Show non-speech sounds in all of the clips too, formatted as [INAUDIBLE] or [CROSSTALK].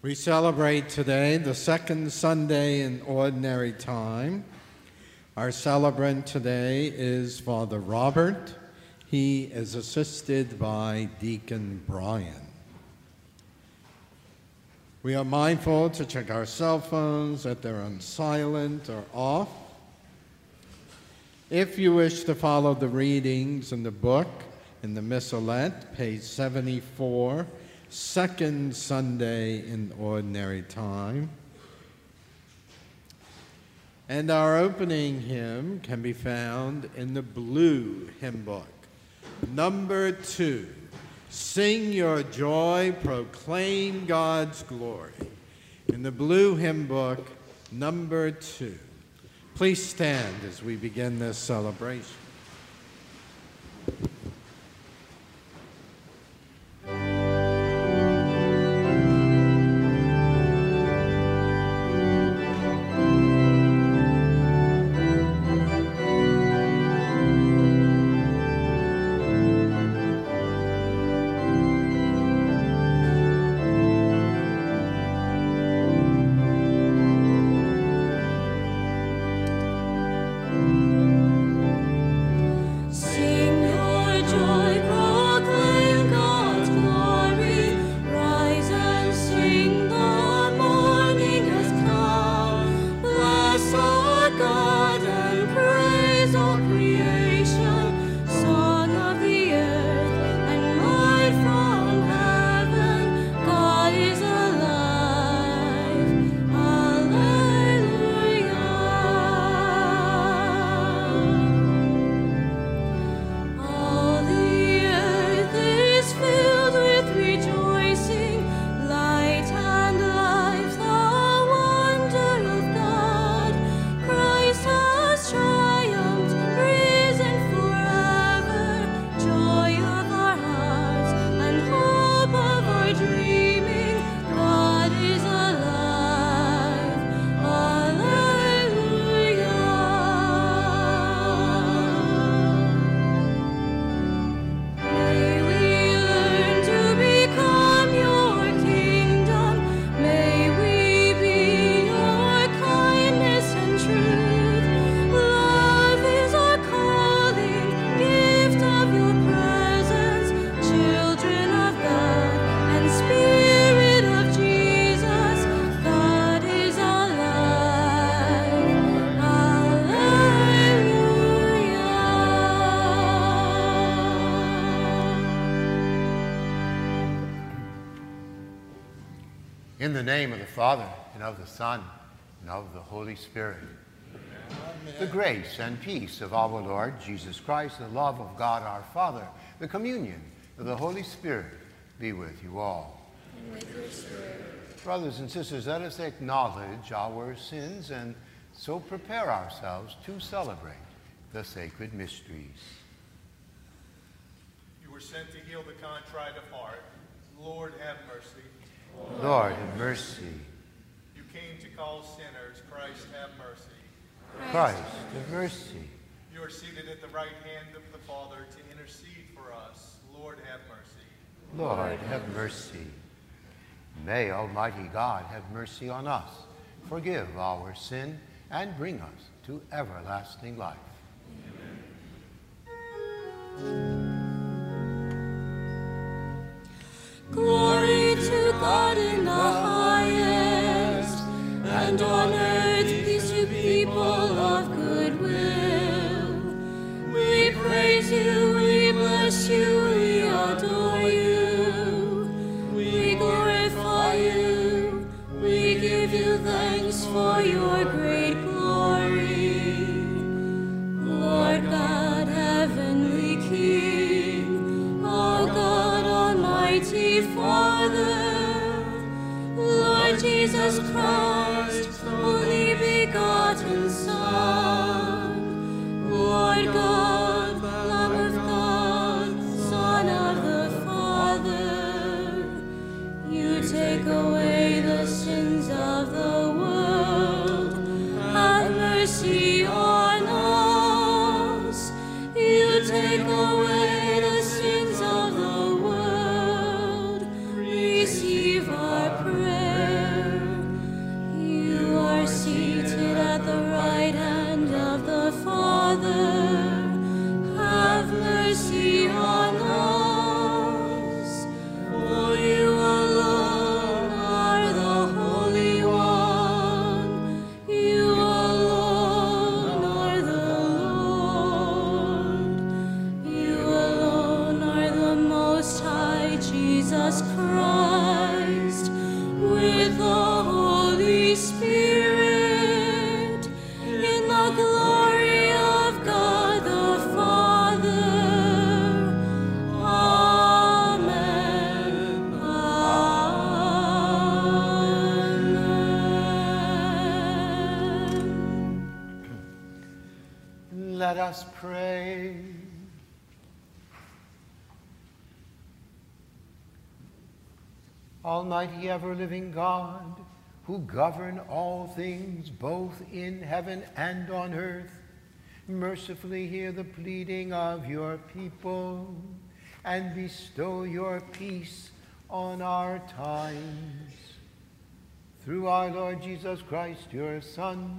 We celebrate today the second Sunday in Ordinary Time. Our celebrant today is Father Robert. He is assisted by Deacon Brian. We are mindful to check our cell phones that they're on silent or off. If you wish to follow the readings in the book, in the Missalette, page 74, second Sunday in Ordinary Time. And our opening hymn can be found in the blue hymn book, number two. Sing your joy, proclaim God's glory. In the blue hymn book, number two. Please stand as we begin this celebration. In the name of the Father, and of the Son, and of the Holy Spirit. Amen. The grace and peace of our Lord Jesus Christ, the love of God our Father, the communion of the Holy Spirit be with you all. And with your spirit. Brothers and sisters, let us acknowledge our sins and so prepare ourselves to celebrate the sacred mysteries. You were sent to heal the contrite of heart. Lord, have mercy. Lord, have mercy. You came to call sinners. Christ, have mercy. Christ, have mercy. You are seated at the right hand of the Father to intercede for us. Lord, have mercy. Lord, have mercy. May Almighty God have mercy on us, forgive our sin, and bring us to everlasting life. Glory to God in the highest, and on earth peace to people of good will. We praise you, Jesus Christ, Let us pray. Almighty ever living God, who govern all things both in heaven and on earth, mercifully hear the pleading of your people and bestow your peace on our times. Through our Lord Jesus Christ, your Son,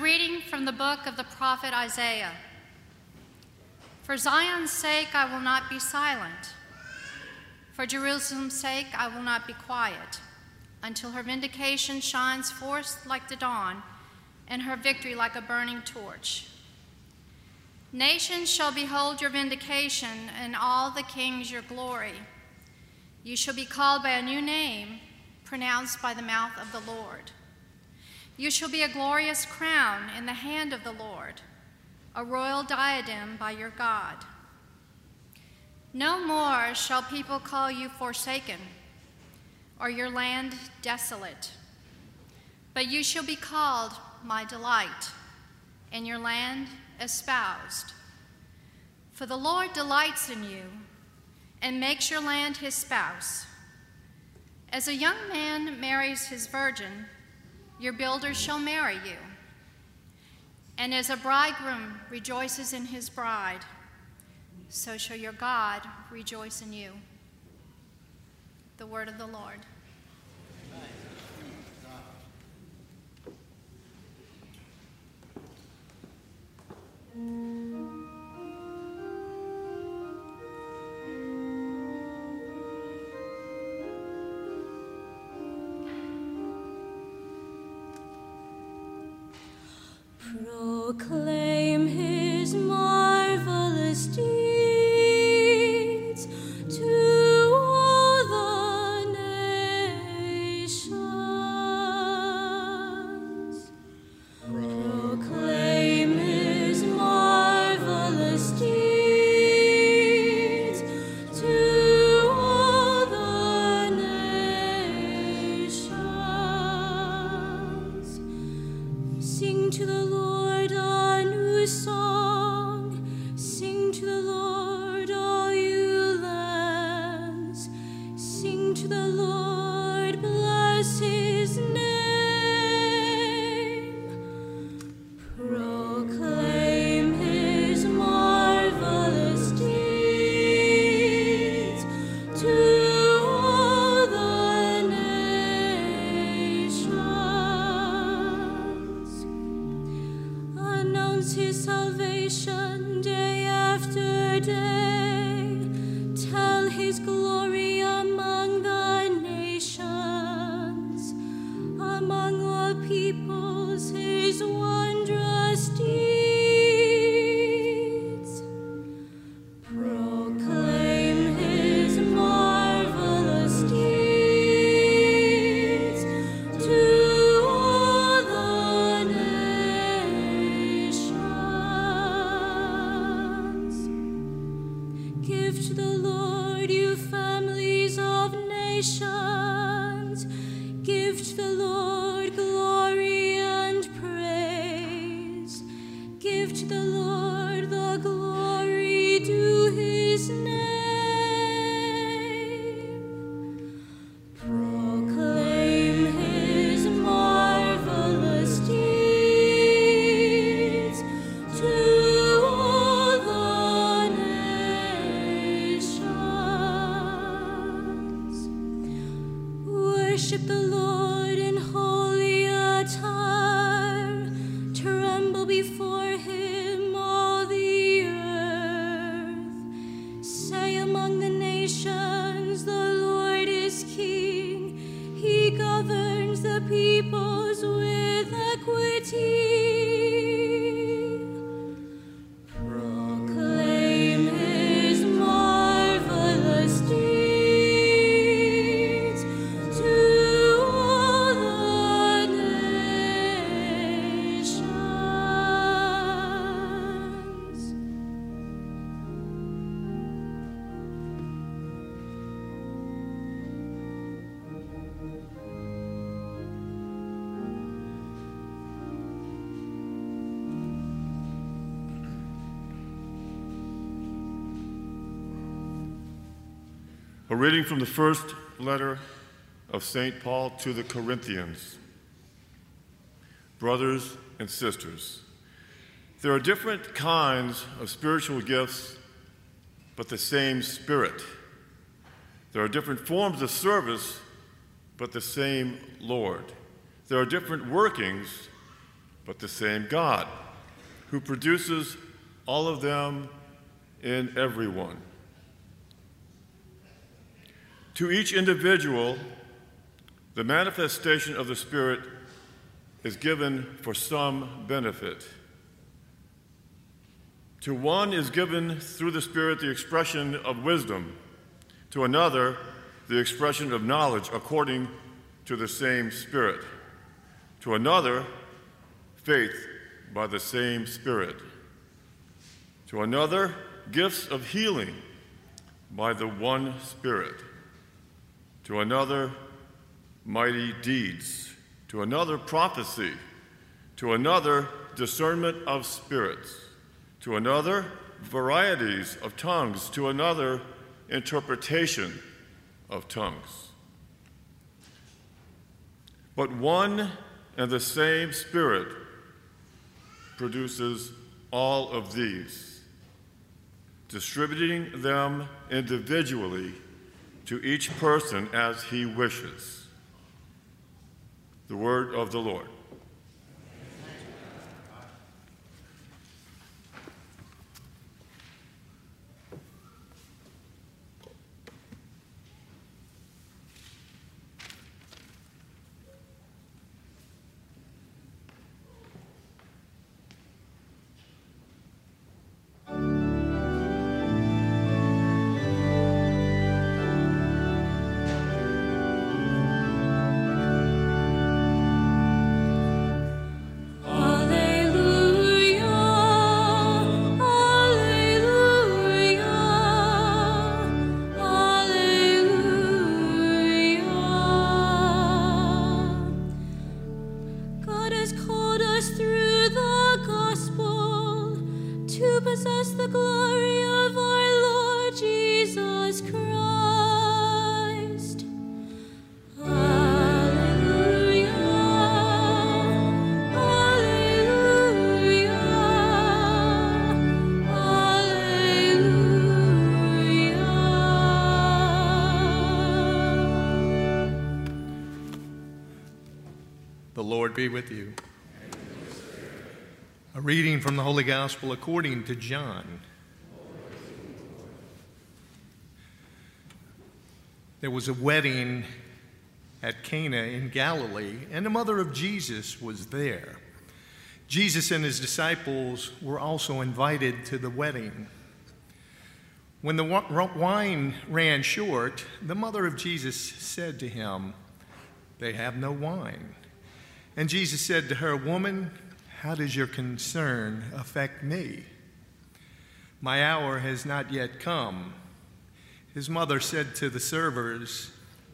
Reading from the book of the prophet Isaiah. For Zion's sake, I will not be silent. For Jerusalem's sake, I will not be quiet until her vindication shines forth like the dawn and her victory like a burning torch. Nations shall behold your vindication and all the kings your glory. You shall be called by a new name pronounced by the mouth of the Lord. You shall be a glorious crown in the hand of the Lord, a royal diadem by your God. No more shall people call you forsaken, or your land desolate, but you shall be called my delight, and your land espoused. For the Lord delights in you and makes your land his spouse. As a young man marries his virgin, your builders shall marry you. And as a bridegroom rejoices in his bride, so shall your God rejoice in you. The word of the Lord. Proclaim his marvelous deeds A reading from the first letter of St. Paul to the Corinthians. Brothers and sisters, there are different kinds of spiritual gifts, but the same Spirit. There are different forms of service, but the same Lord. There are different workings, but the same God, who produces all of them in everyone. To each individual, the manifestation of the Spirit is given for some benefit. To one is given through the Spirit the expression of wisdom, to another, the expression of knowledge according to the same Spirit, to another, faith by the same Spirit, to another, gifts of healing by the one Spirit to another, mighty deeds, to another, prophecy, to another, discernment of spirits, to another, varieties of tongues, to another, interpretation of tongues. But one and the same Spirit produces all of these, distributing them individually to each person as he wishes. The word of the Lord. Be with you. A reading from the Holy Gospel according to John. There was a wedding at Cana in Galilee, and the mother of Jesus was there. Jesus and his disciples were also invited to the wedding. When the wine ran short, the mother of Jesus said to him, They have no wine. And Jesus said to her, Woman, how does your concern affect me? My hour has not yet come. His mother said to the servers,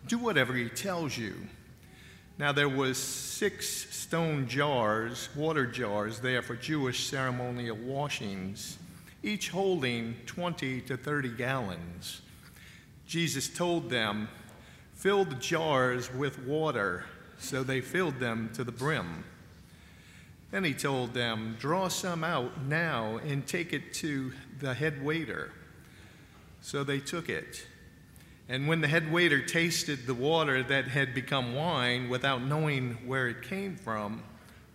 Do whatever he tells you. Now there was six stone jars, water jars there for Jewish ceremonial washings, each holding 20 to 30 gallons. Jesus told them, Fill the jars with water so they filled them to the brim. Then he told them, Draw some out now and take it to the head waiter. So they took it. And when the head waiter tasted the water that had become wine without knowing where it came from,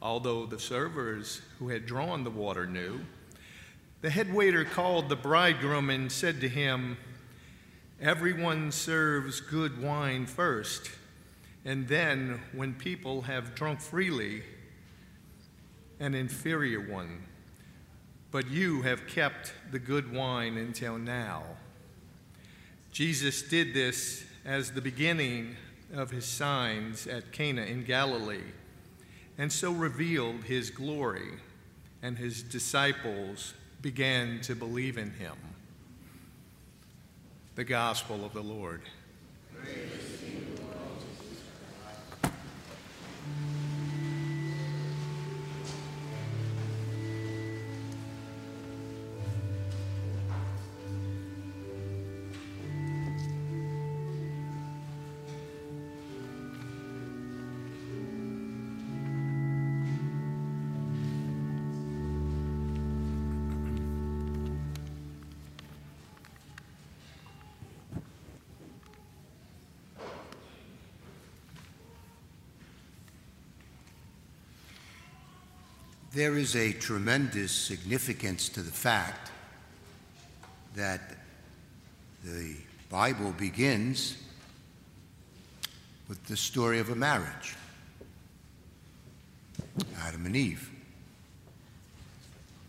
although the servers who had drawn the water knew, the head waiter called the bridegroom and said to him, Everyone serves good wine first and then, when people have drunk freely, an inferior one. But you have kept the good wine until now. Jesus did this as the beginning of his signs at Cana in Galilee, and so revealed his glory, and his disciples began to believe in him. The Gospel of the Lord. Praise There is a tremendous significance to the fact that the Bible begins with the story of a marriage Adam and Eve.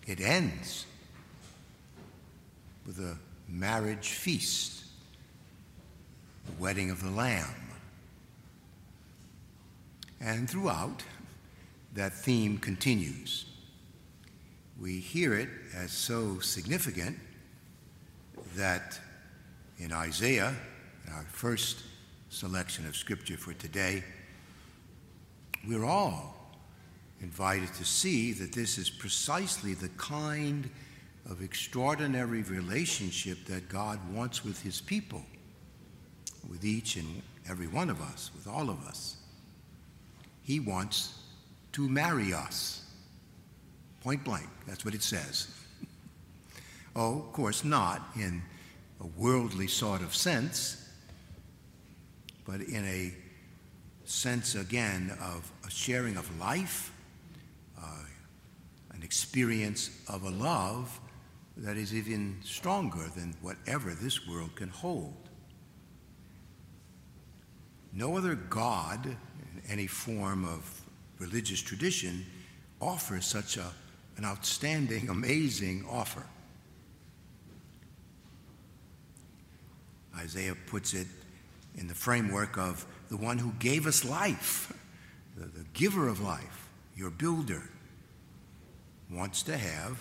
It ends with a marriage feast, the wedding of the Lamb. And throughout, that theme continues. We hear it as so significant that in Isaiah, our first selection of scripture for today, we're all invited to see that this is precisely the kind of extraordinary relationship that God wants with his people, with each and every one of us, with all of us. He wants to marry us. Point blank, that's what it says. oh, of course, not in a worldly sort of sense, but in a sense, again, of a sharing of life, uh, an experience of a love that is even stronger than whatever this world can hold. No other God in any form of religious tradition offers such a, an outstanding, amazing offer. Isaiah puts it in the framework of the one who gave us life, the, the giver of life, your builder, wants to have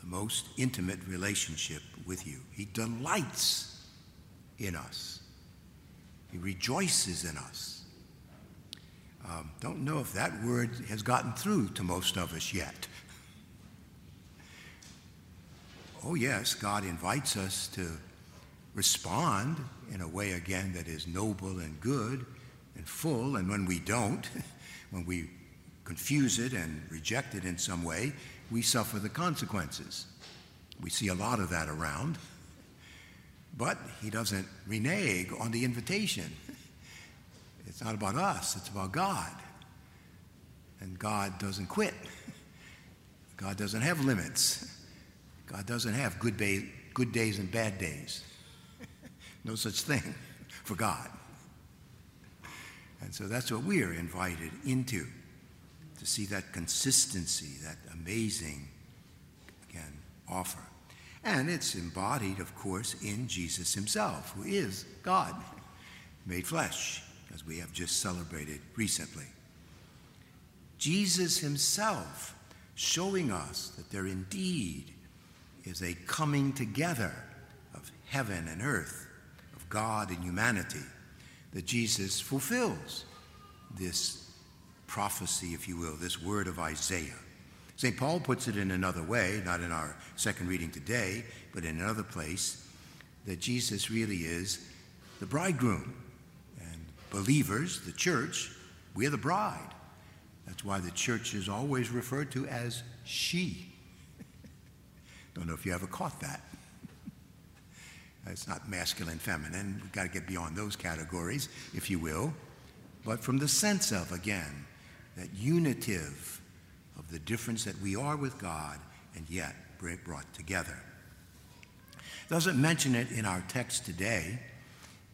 the most intimate relationship with you. He delights in us, He rejoices in us. Um, don't know if that word has gotten through to most of us yet. Oh, yes, God invites us to respond in a way, again, that is noble and good and full. And when we don't, [LAUGHS] when we confuse it and reject it in some way, we suffer the consequences. We see a lot of that around. But he doesn't renege on the invitation. It's not about us, it's about God. And God doesn't quit. [LAUGHS] God doesn't have limits. God doesn't have good, good days and bad days. no such thing [LAUGHS] for God. And so that's what we're invited into to see that consistency, that amazing, again, offer. And it's embodied, of course, in Jesus himself, who is God made flesh we have just celebrated recently. Jesus himself showing us that there indeed is a coming together of heaven and earth, of God and humanity, that Jesus fulfills this prophecy, if you will, this word of Isaiah. St. Paul puts it in another way, not in our second reading today, but in another place, that Jesus really is the bridegroom believers, the church, we're the bride. That's why the church is always referred to as she. [LAUGHS] Don't know if you ever caught that. [LAUGHS] It's not masculine, feminine. We've got to get beyond those categories, if you will. But from the sense of, again, that unitive of the difference that we are with God and yet brought together. Doesn't mention it in our text today,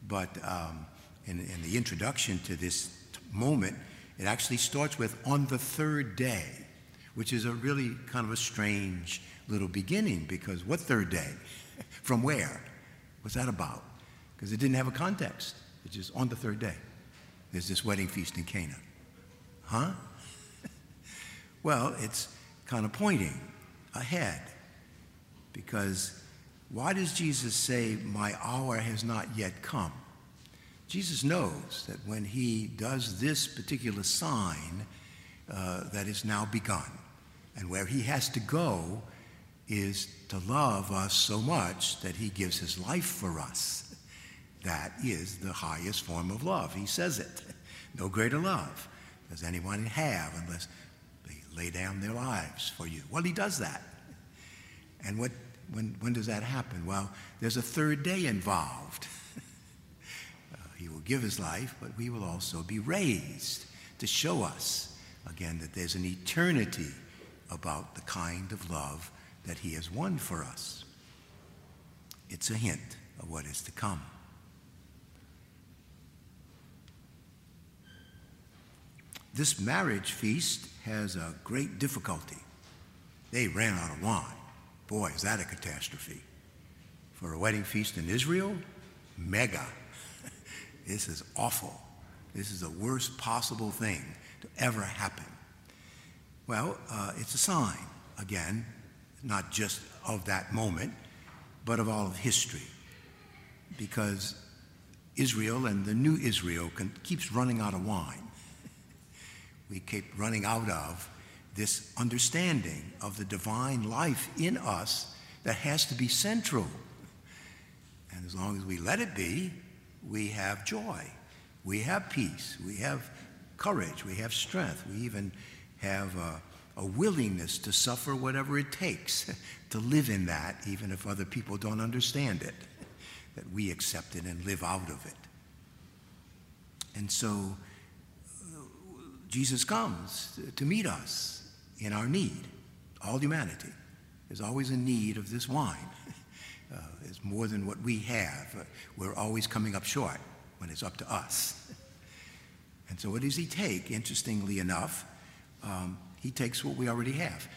but um, in, in the introduction to this moment, it actually starts with on the third day, which is a really kind of a strange little beginning because what third day? [LAUGHS] From where? What's that about? Because it didn't have a context. It's just on the third day. There's this wedding feast in Cana. Huh? [LAUGHS] well, it's kind of pointing ahead because why does Jesus say, My hour has not yet come? Jesus knows that when he does this particular sign, uh, that is now begun, and where he has to go is to love us so much that he gives his life for us. That is the highest form of love. He says it. [LAUGHS] No greater love does anyone have unless they lay down their lives for you. Well, he does that. And what, when, when does that happen? Well, there's a third day involved. He will give his life, but we will also be raised to show us again, that there's an eternity about the kind of love that He has won for us. It's a hint of what is to come. This marriage feast has a great difficulty. They ran out of wine. Boy, is that a catastrophe. For a wedding feast in Israel, mega. This is awful. This is the worst possible thing to ever happen. Well, uh, it's a sign, again, not just of that moment, but of all of history. Because Israel and the new Israel can, keeps running out of wine. we keep running out of this understanding of the divine life in us that has to be central. And as long as we let it be, we have joy, we have peace, we have courage, we have strength, we even have a, a willingness to suffer whatever it takes [LAUGHS] to live in that, even if other people don't understand it, that we accept it and live out of it. And so uh, Jesus comes to meet us in our need, all humanity. There's always a need of this wine. Uh, it's more than what we have. Uh, we're always coming up short when it's up to us. [LAUGHS] And so, what does he take? Interestingly enough, um, he takes what we already have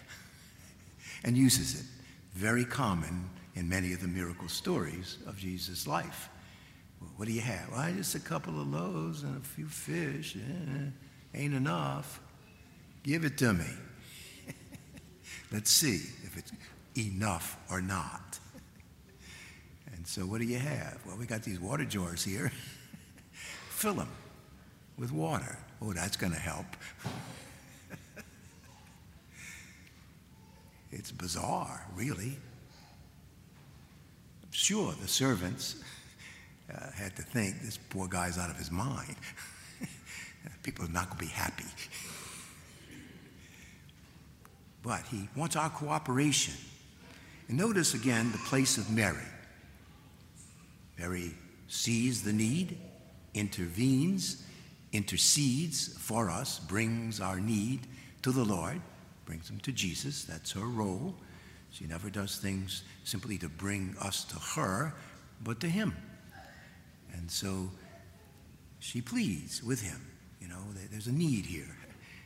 [LAUGHS] and uses it. Very common in many of the miracle stories of Jesus' life. Well, what do you have? Well, just a couple of loaves and a few fish. Eh, ain't enough. Give it to me. [LAUGHS] Let's see if it's enough or not. And so, what do you have? Well, we got these water jars here. [LAUGHS] Fill them with water. Oh, that's going to help. [LAUGHS] it's bizarre, really. Sure, the servants uh, had to think this poor guy's out of his mind. [LAUGHS] People are not going to be happy. But he wants our cooperation. And notice again the place of Mary. Mary sees the need, intervenes, intercedes for us, brings our need to the Lord, brings them to Jesus. That's her role. She never does things simply to bring us to her, but to Him. And so she pleads with Him. You know, there's a need here.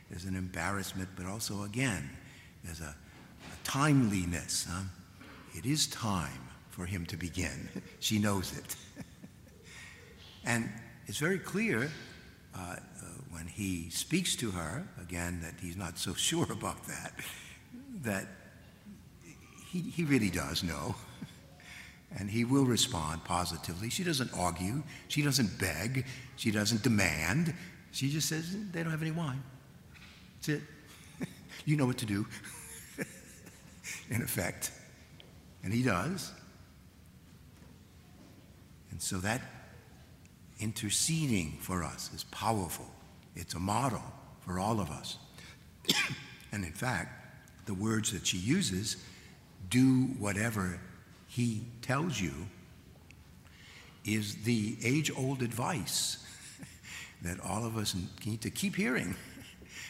There's an embarrassment, but also, again, there's a, a timeliness. Huh? It is time for him to begin. [LAUGHS] she knows it. [LAUGHS] and it's very clear uh, uh, when he speaks to her, again, that he's not so [LAUGHS] sure about that, that he, he really does know. And he will respond positively. She doesn't argue. She doesn't beg. She doesn't demand. She just says, they don't have any wine. That's it. you know what to do, in effect. And he does. And so that interceding for us is powerful. It's a model for all of us. [COUGHS] and in fact, the words that she uses, do whatever he tells you, is the age old advice [LAUGHS] that all of us need to keep hearing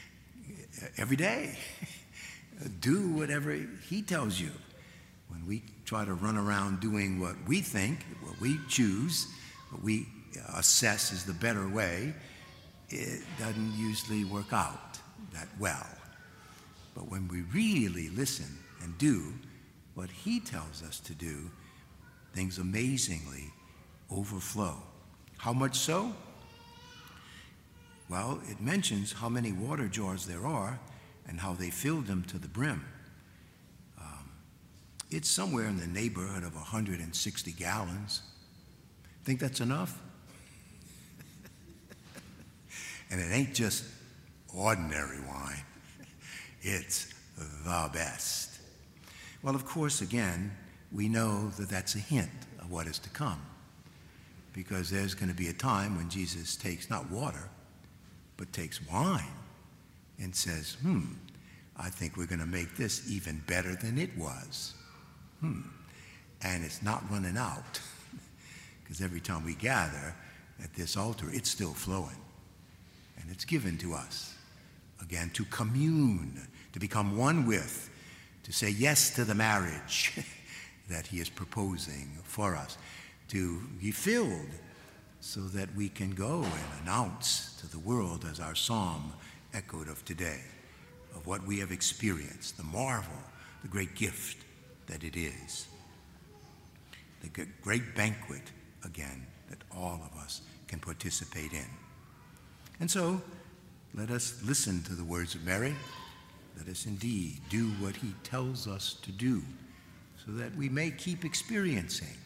[LAUGHS] every day. [LAUGHS] Do whatever He tells you. When we try to run around doing what we think, what we choose, what we uh, assess is the better way, it doesn't usually work out that well. But when we really listen and do what He tells us to do, things amazingly overflow. How much so? Well, it mentions how many water jars there are and how they filled them to the brim. It's somewhere in the neighborhood of 160 gallons. Think that's enough? and it ain't just ordinary wine, it's the best. Well, of course, again, we know that that's a hint of what is to come because there's going to be a time when Jesus takes not water but takes wine and says, hmm, I think we're going to make this even better than it was. Hmm. And it's not running out [LAUGHS] because every time we gather at this altar, it's still flowing. And it's given to us again, to commune, to become one with, to say yes to the marriage [LAUGHS] that He is proposing for us, to be filled so that we can go and announce to the world, as our psalm echoed of today, of what we have experienced, the marvel, the great gift that it is, the great banquet, again, that all of us can participate in. And so, let us listen to the words of Mary. Let us indeed do what he tells us to do so that we may keep experiencing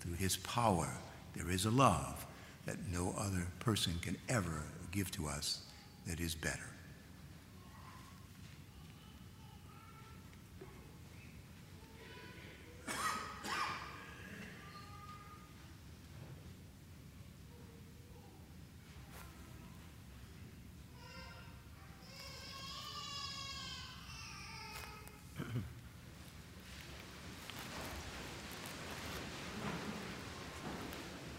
through his power. There is a love that no other person can ever give to us that is better.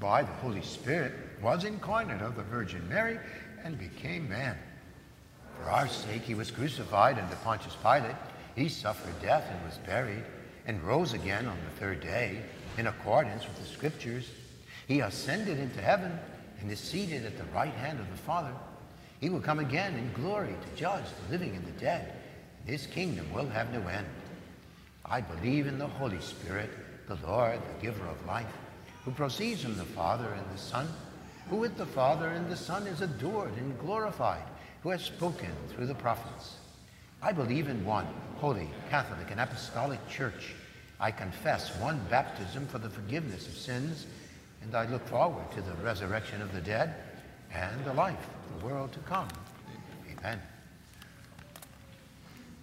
by the Holy Spirit, was incarnate of the Virgin Mary and became man. For our sake, he was crucified under Pontius Pilate. He suffered death and was buried, and rose again on the third day in accordance with the Scriptures. He ascended into heaven and is seated at the right hand of the Father. He will come again in glory to judge the living and the dead. His kingdom will have no end. I believe in the Holy Spirit, the Lord, the giver of life who proceeds from the Father and the Son, who with the Father and the Son is adored and glorified, who has spoken through the prophets. I believe in one holy, Catholic, and Apostolic Church. I confess one baptism for the forgiveness of sins, and I look forward to the resurrection of the dead and the life of the world to come. Amen.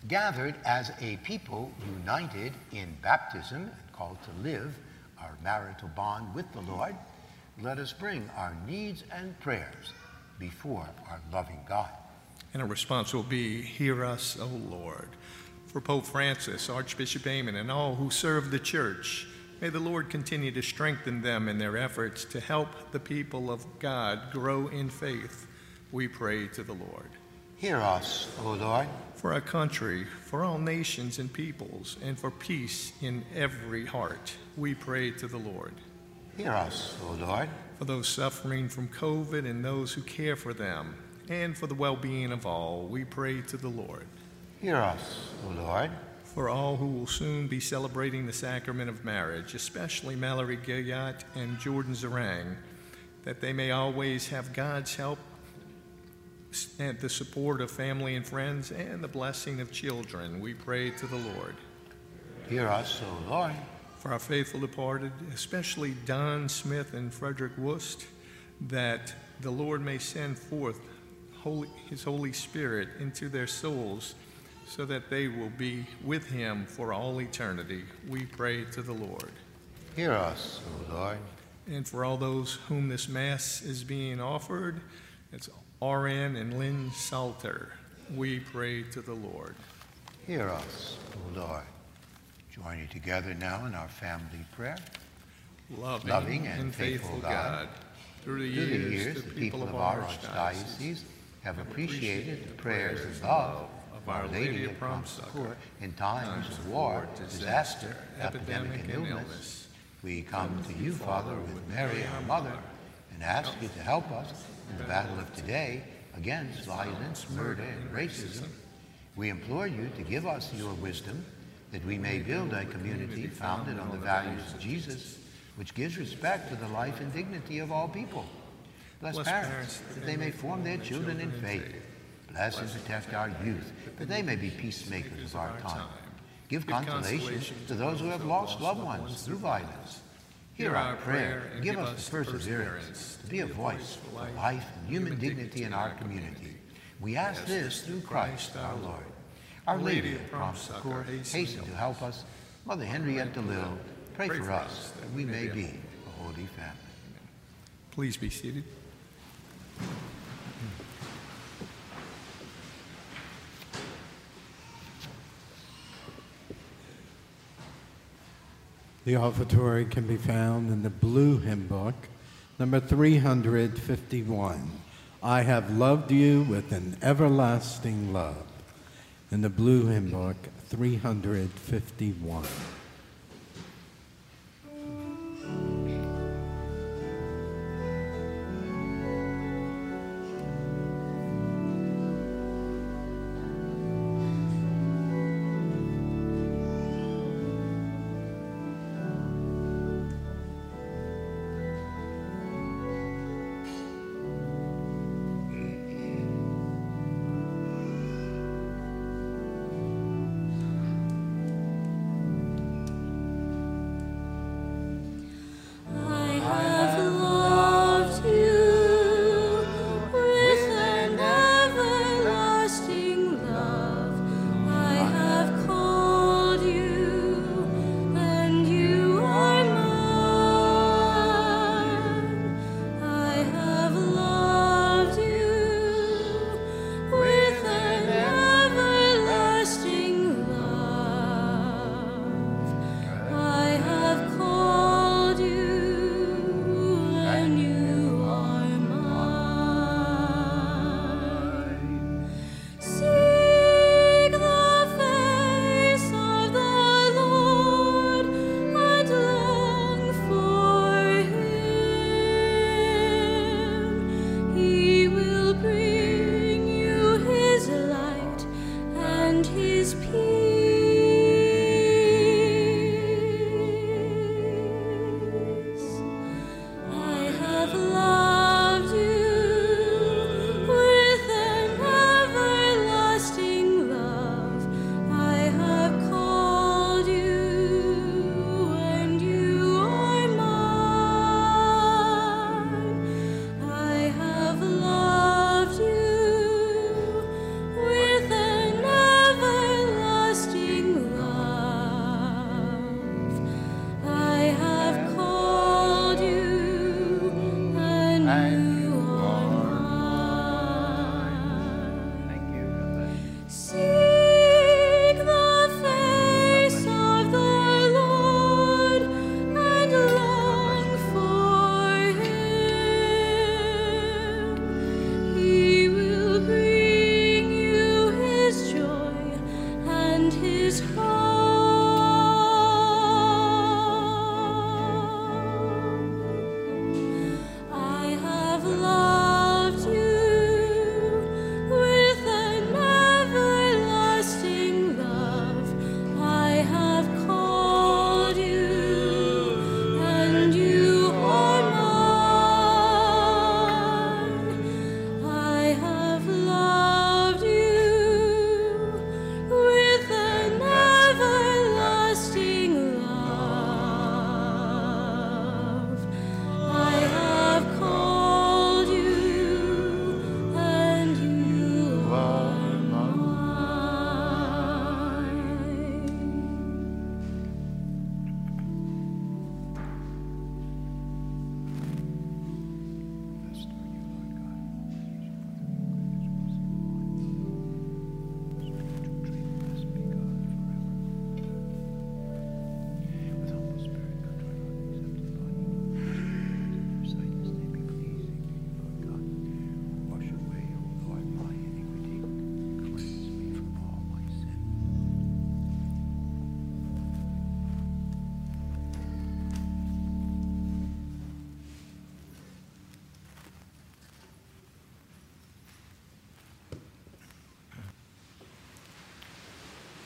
Gathered as a people united in baptism and called to live marital bond with the Lord, let us bring our needs and prayers before our loving God. And a response will be, Hear us, O Lord. For Pope Francis, Archbishop Aymond, and all who serve the church, may the Lord continue to strengthen them in their efforts to help the people of God grow in faith. We pray to the Lord. Hear us, O Lord. For our country, for all nations and peoples, and for peace in every heart, we pray to the Lord. Hear us, O Lord. For those suffering from COVID and those who care for them, and for the well being of all, we pray to the Lord. Hear us, O Lord. For all who will soon be celebrating the sacrament of marriage, especially Mallory Gilliat and Jordan Zarang, that they may always have God's help and the support of family and friends and the blessing of children, we pray to the Lord. Hear us, O Lord. For our faithful departed, especially Don Smith and Frederick Wust, that the Lord may send forth Holy, His Holy Spirit into their souls so that they will be with Him for all eternity. We pray to the Lord. Hear us, O Lord. And for all those whom this Mass is being offered, it's RN and Lynn Salter. We pray to the Lord. Hear us, O Lord. Joining together now in our family prayer. Loving, Loving and faithful God, through the Through years, the years, the people of our archdiocese have appreciated the prayers and love of Our Lady of Prompt Succor in times of war, disaster, epidemic, and illness. We come to you, Father, with Mary, our mother, and ask you to help us the battle of today against violence, murder, and racism. We implore you to give us your wisdom that we may build a community founded on the values of Jesus, which gives respect to the life and dignity of all people. Bless, parents that they may form their children in faith. Bless and protect our youth, that they may be peacemakers of our time. Give consolation to those who have lost loved ones through violence. Hear our prayer and give us the perseverance to be a voice for life and human dignity in our community. We ask this through Christ our Lord. Our Lady of Prompt Succor, hasten to help us. Mother Henriette DeLille, pray for us that we may be a holy family. Please be seated. The offertory can be found in the blue hymn book, number 351. I have loved you with an everlasting love. In the blue hymn book, 351.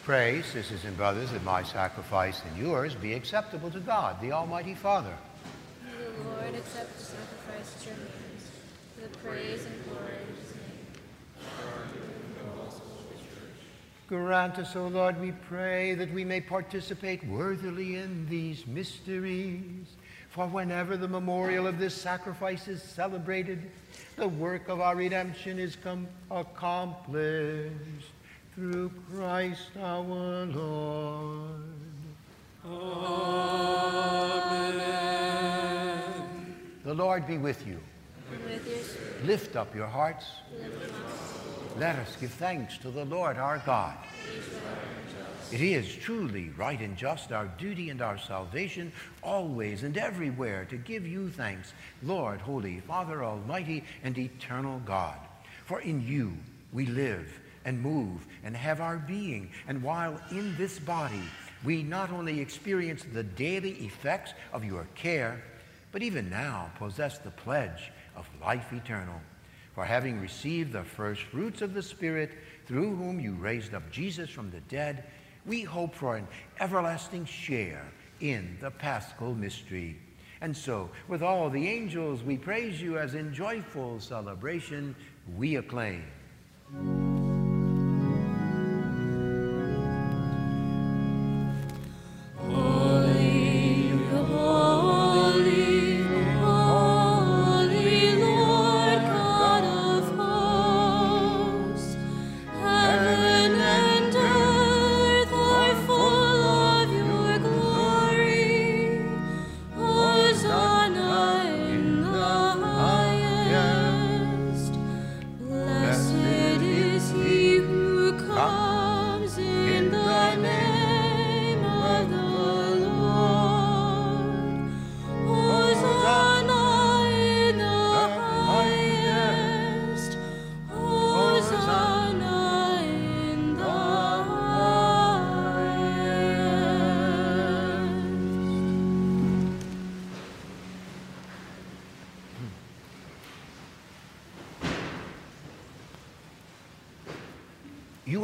Pray, sisters and brothers, that my sacrifice and yours be acceptable to God, the Almighty Father. May the Lord accept the sacrifice at your hands for the praise and glory of his name. Grant us, O Lord, we pray, that we may participate worthily in these mysteries For whenever the memorial of this sacrifice is celebrated, the work of our redemption is com- accomplished through Christ our Lord. Amen. The Lord be with you. With. Lift up your hearts. Let us give thanks to the Lord our God. It is truly right and just, our duty and our salvation, always and everywhere, to give you thanks, Lord, Holy Father, Almighty and Eternal God. For in you we live and move and have our being, and while in this body, we not only experience the daily effects of your care, but even now possess the pledge of life eternal. For having received the first fruits of the Spirit, through whom you raised up Jesus from the dead, we hope for an everlasting share in the paschal mystery. And so, with all the angels, we praise you as in joyful celebration we acclaim.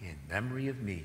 in memory of me.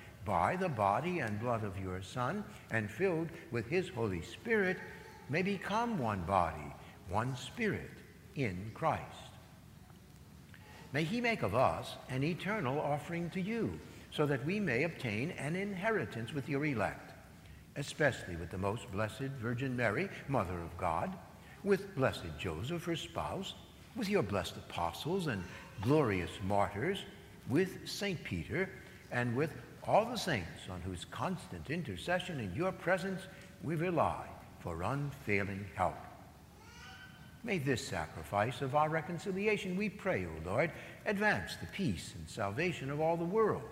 by the body and blood of your Son and filled with his Holy Spirit may become one body, one spirit in Christ. May he make of us an eternal offering to you, so that we may obtain an inheritance with your elect, especially with the most blessed Virgin Mary, Mother of God, with blessed Joseph, her spouse, with your blessed apostles and glorious martyrs, with St. Peter, and with all the saints on whose constant intercession in your presence we rely for unfailing help. May this sacrifice of our reconciliation, we pray, O Lord, advance the peace and salvation of all the world.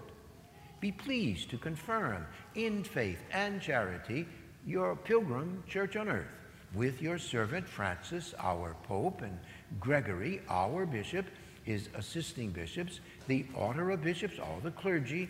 Be pleased to confirm in faith and charity your pilgrim church on earth with your servant Francis, our Pope, and Gregory, our bishop, his assisting bishops, the order of bishops, all the clergy,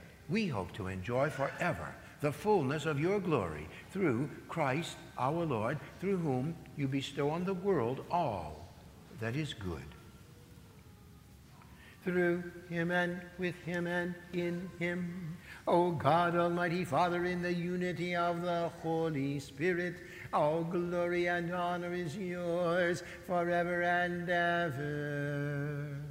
we hope to enjoy forever the fullness of your glory through Christ our Lord, through whom you bestow on the world all that is good. Through him and with him and in him, O God, Almighty Father, in the unity of the Holy Spirit, all glory and honor is yours forever and ever.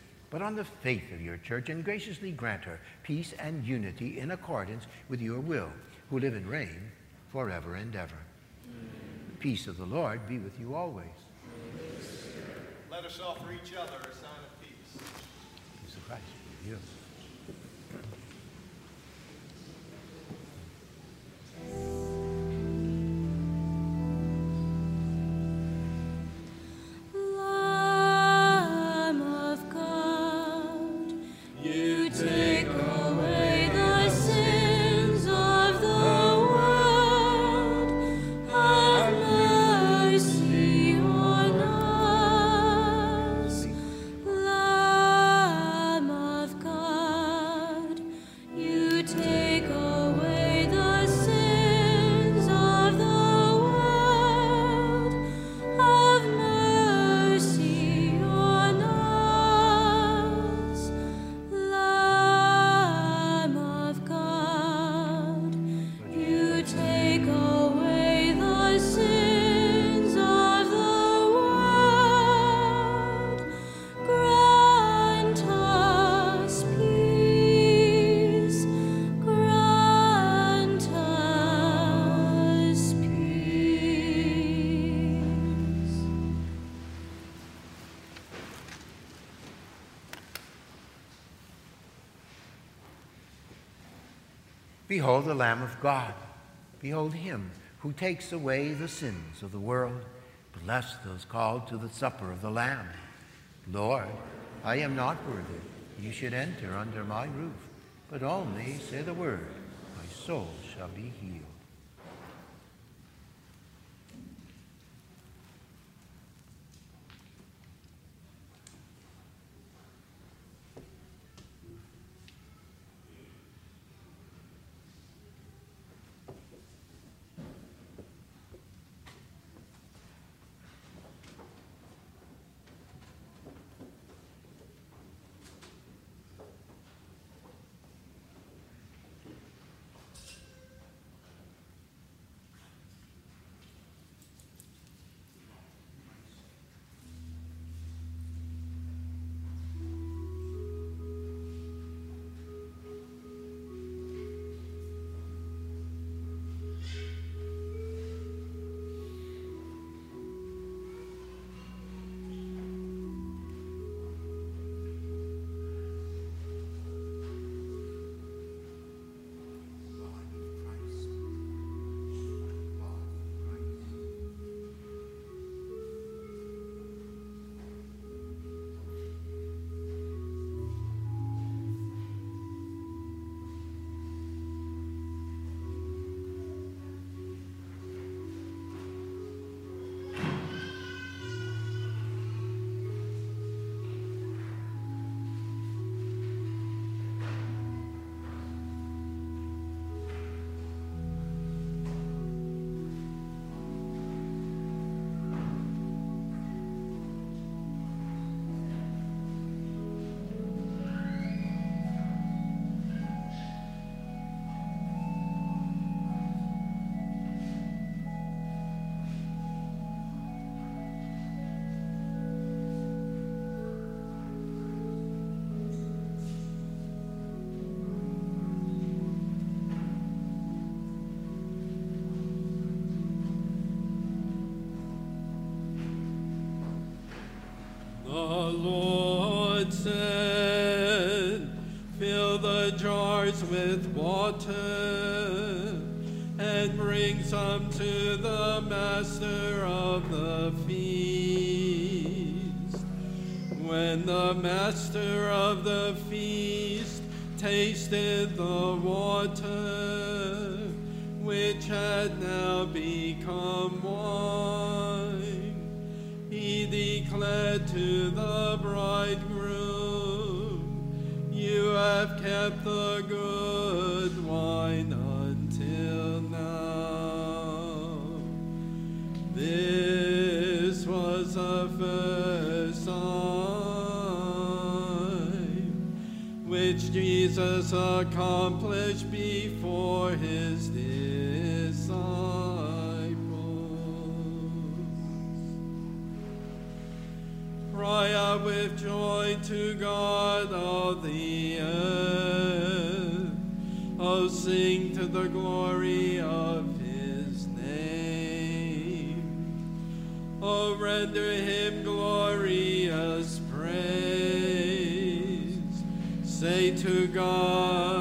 but on the faith of your church, and graciously grant her peace and unity in accordance with your will, who live and reign forever and ever. The peace of the Lord be with you always. Let us offer each other a sign of peace. Peace of Christ be with you. Behold the Lamb of God. Behold him who takes away the sins of the world. Bless those called to the supper of the Lamb. Lord, I am not worthy you should enter under my roof, but only say the word, my soul shall be healed. Lord said, Fill the jars with water and bring some to the master of the feast. When the master of the feast tasted the water, which had now become declared to the bridegroom, You have kept the good wine until now. This was the first sign which Jesus accomplished With joy to God of the earth. Oh, sing to the glory of his name. Oh, render him glorious praise. Say to God,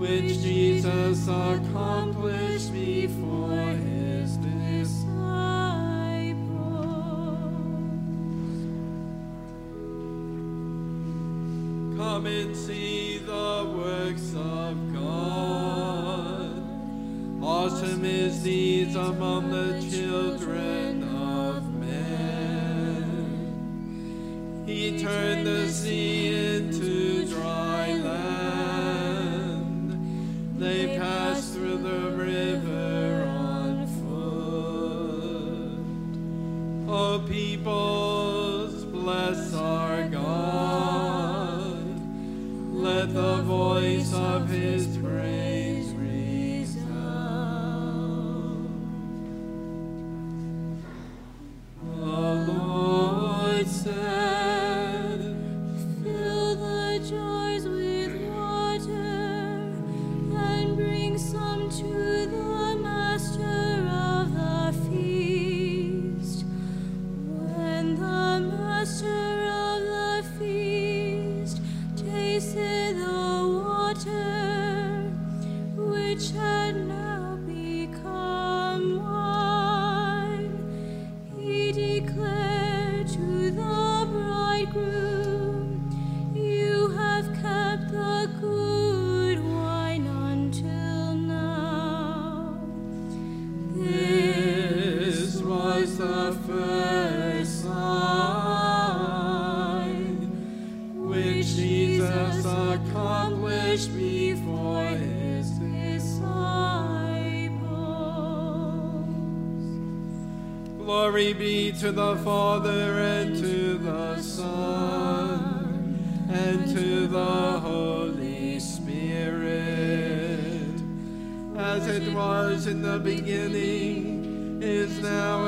which Jesus accomplished before his disciples. Come and see the works of God. Awesome is these among the children of men. He turned the sea was in the beginning, is now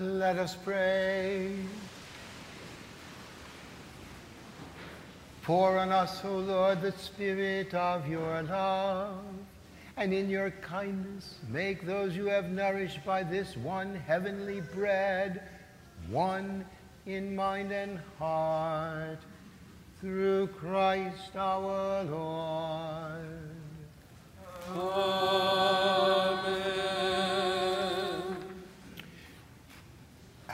Let us pray. Pour on us, O Lord, the spirit of your love, and in your kindness make those you have nourished by this one heavenly bread one in mind and heart. Through Christ our Lord.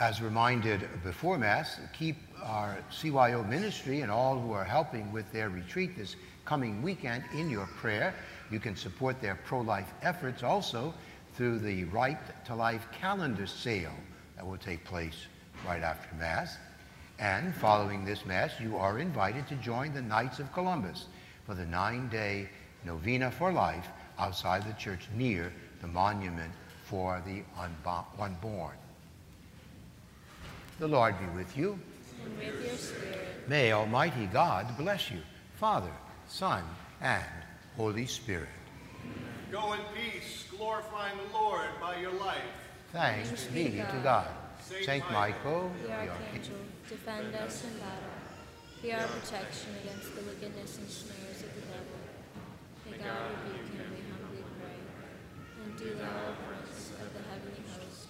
As reminded before Mass, keep our CYO ministry and all who are helping with their retreat this coming weekend in your prayer. You can support their pro life efforts also through the Right to Life calendar sale that will take place right after Mass. And following this Mass, you are invited to join the Knights of Columbus for the nine day novena for life outside the church near the monument for the unborn. The Lord be with you. And with your spirit. May Almighty God bless you, Father, Son, and Holy Spirit. Go in peace, glorifying the Lord by your life. Thanks be to God. Saint Michael, The the archangel, defend us in battle. Be our protection against the wickedness and snares of the devil. May God rebuke him, we humbly pray. And do thou, O Prince of the heavenly host,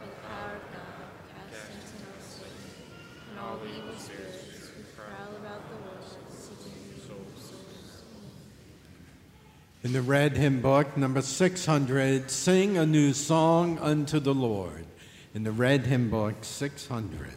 by the power of God, cast into hell Satan and all the evil spirits who prowl about the world, seeking souls. In the red hymn book, number 600, sing a new song unto the Lord. In the red hymn book, 600.